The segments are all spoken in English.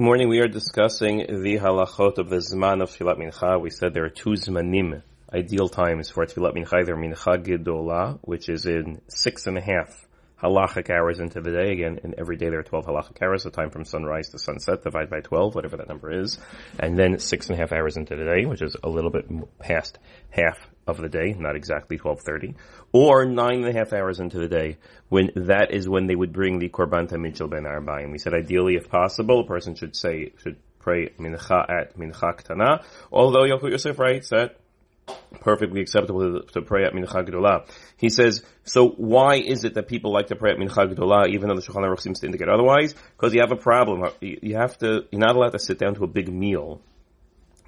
Morning. We are discussing the halachot of the zman of Tfilat Mincha. We said there are two zmanim, ideal times for Tfilat Mincha. Either Mincha Gedola, which is in six and a half halachic hours into the day. Again, in every day there are 12 halachic hours, the time from sunrise to sunset, divided by 12, whatever that number is. And then six and a half hours into the day, which is a little bit past half of the day, not exactly 12.30, or nine and a half hours into the day, when that is when they would bring the Korban Tamid Ben Arbaim. We said ideally, if possible, a person should say, should pray Mincha at Mincha Ktana, although Yalkut Yosef writes that perfectly acceptable to, to pray at Mincha Gedolah. He says, so why is it that people like to pray at Mincha Gedolah even though the Shulchan Aruch seems to indicate otherwise? Because you have a problem. You have to, you're not allowed to sit down to a big meal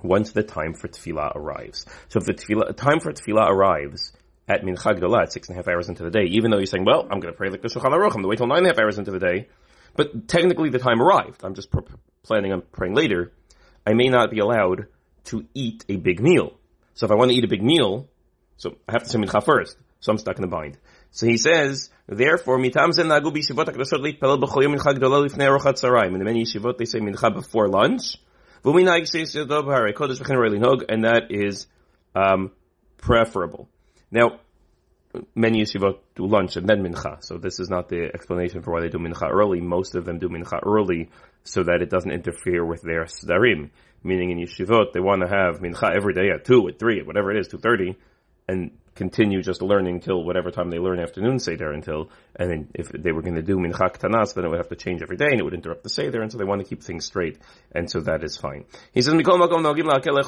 once the time for tefillah arrives. So if the tefillah, time for tefillah arrives at Mincha Gedolah at six and a half hours into the day, even though you're saying, well, I'm going to pray like the Shulchan Aruch, I'm going to wait till nine and a half hours into the day, but technically the time arrived. I'm just planning on praying later. I may not be allowed to eat a big meal. So if I want to eat a big meal, so I have to say mincha first. So I'm stuck in the bind. So he says, therefore, mitam zen nagu b'yeshivot ha'kadoshot leitpelel b'chol yom mincha gdola lifnei arochat tzarayim. In many yeshivot, they say mincha before lunch. And that is um, preferable. Now, many yeshivot do lunch and then mincha. So this is not the explanation for why they do mincha early. Most of them do mincha early so that it doesn't interfere with their sdarim. Meaning in yeshivot, they want to have mincha every day at 2, at 3, at whatever it is, 2.30, and continue just learning till whatever time they learn afternoon Seder until, and then if they were going to do mincha ktanas, then it would have to change every day and it would interrupt the Seder, and so they want to keep things straight, and so that is fine. He says, Mikoma Gom no gilakele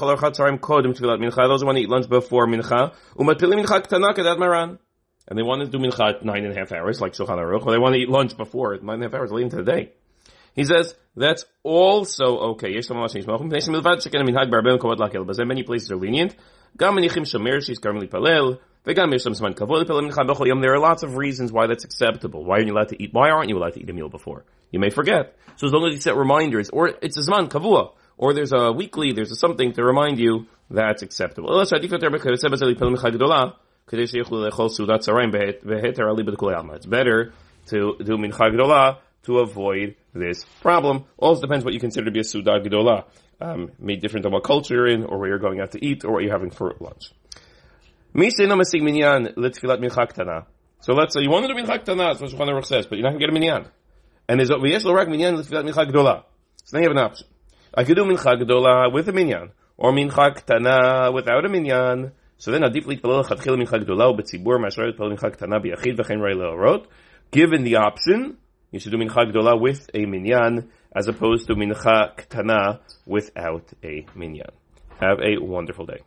m to lap mincha. those who want to eat lunch before mincha, mincha maran. And they want to do mincha at nine and a half hours, like Shulchan Aruch, or they want to eat lunch before nine and a half hours late into the day. He says, that's also okay. Many places are lenient. There are lots of reasons why that's acceptable. Why aren't you allowed to eat? Why aren't you allowed to eat a meal before? You may forget. So as long as you set reminders, or it's a zman kavua, or there's a weekly, there's a something to remind you, that's acceptable. It's better to do mincha to avoid this problem. Also depends what you consider to be a seudah gedolah. Um, made different on what culture you're in, or where you're going out to eat, or what you're having for lunch. So let's say you wanted a mincha ktana, that's what Shulchan Aruch says, but you're not going to get a minyan. And there's a, l'rak minyan l'tfilat minchak. So now you have an option. I could do mincha gedolah with a minyan, or mincha ktana without a minyan. So then עדיף להתפלל לכתחילה mincha gedolah ובציבור מאשר להתפלל mincha ktana ביחיד וכן ראי להורות. Given the option, you should do mincha gdola with a minyan, as opposed to mincha ktana without a minyan. Have a wonderful day.